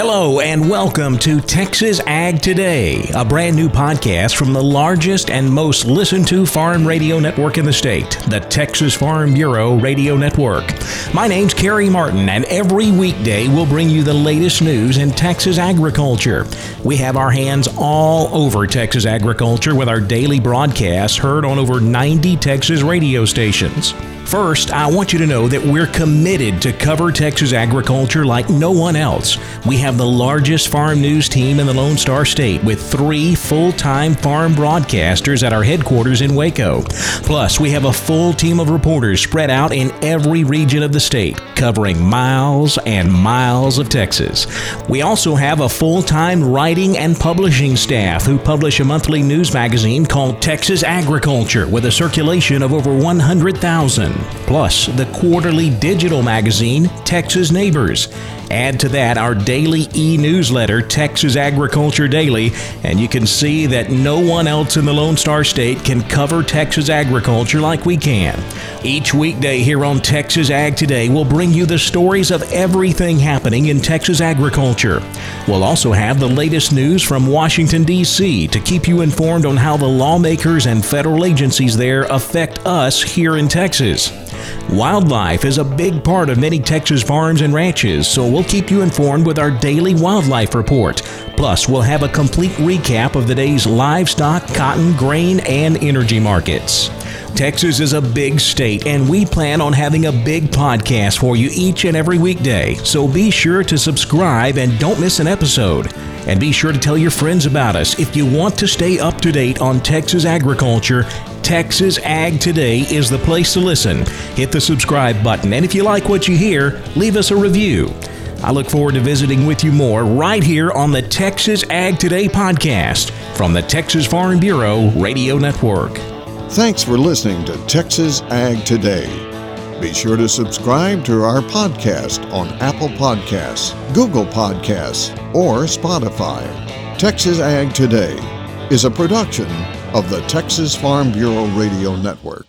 Hello, and welcome to Texas Ag Today, a brand new podcast from the largest and most listened to farm radio network in the state, the Texas Farm Bureau Radio Network. My name's Carrie Martin, and every weekday we'll bring you the latest news in Texas agriculture. We have our hands all over Texas agriculture with our daily broadcasts heard on over 90 Texas radio stations. First, I want you to know that we're committed to cover Texas agriculture like no one else. We have the largest farm news team in the Lone Star State with three full time farm broadcasters at our headquarters in Waco. Plus, we have a full team of reporters spread out in every region of the state, covering miles and miles of Texas. We also have a full time writing and publishing staff who publish a monthly news magazine called Texas Agriculture with a circulation of over 100,000 plus the quarterly digital magazine, Texas Neighbors. Add to that our daily e newsletter, Texas Agriculture Daily, and you can see that no one else in the Lone Star State can cover Texas agriculture like we can. Each weekday here on Texas Ag Today, we'll bring you the stories of everything happening in Texas agriculture. We'll also have the latest news from Washington, D.C. to keep you informed on how the lawmakers and federal agencies there affect us here in Texas. Wildlife is a big part of many Texas farms and ranches, so we'll keep you informed with our daily wildlife report. Plus, we'll have a complete recap of the day's livestock, cotton, grain, and energy markets. Texas is a big state, and we plan on having a big podcast for you each and every weekday. So be sure to subscribe and don't miss an episode. And be sure to tell your friends about us if you want to stay up to date on Texas agriculture. Texas Ag Today is the place to listen. Hit the subscribe button, and if you like what you hear, leave us a review. I look forward to visiting with you more right here on the Texas Ag Today podcast from the Texas Farm Bureau Radio Network. Thanks for listening to Texas Ag Today. Be sure to subscribe to our podcast on Apple Podcasts, Google Podcasts, or Spotify. Texas Ag Today is a production of the Texas Farm Bureau Radio Network.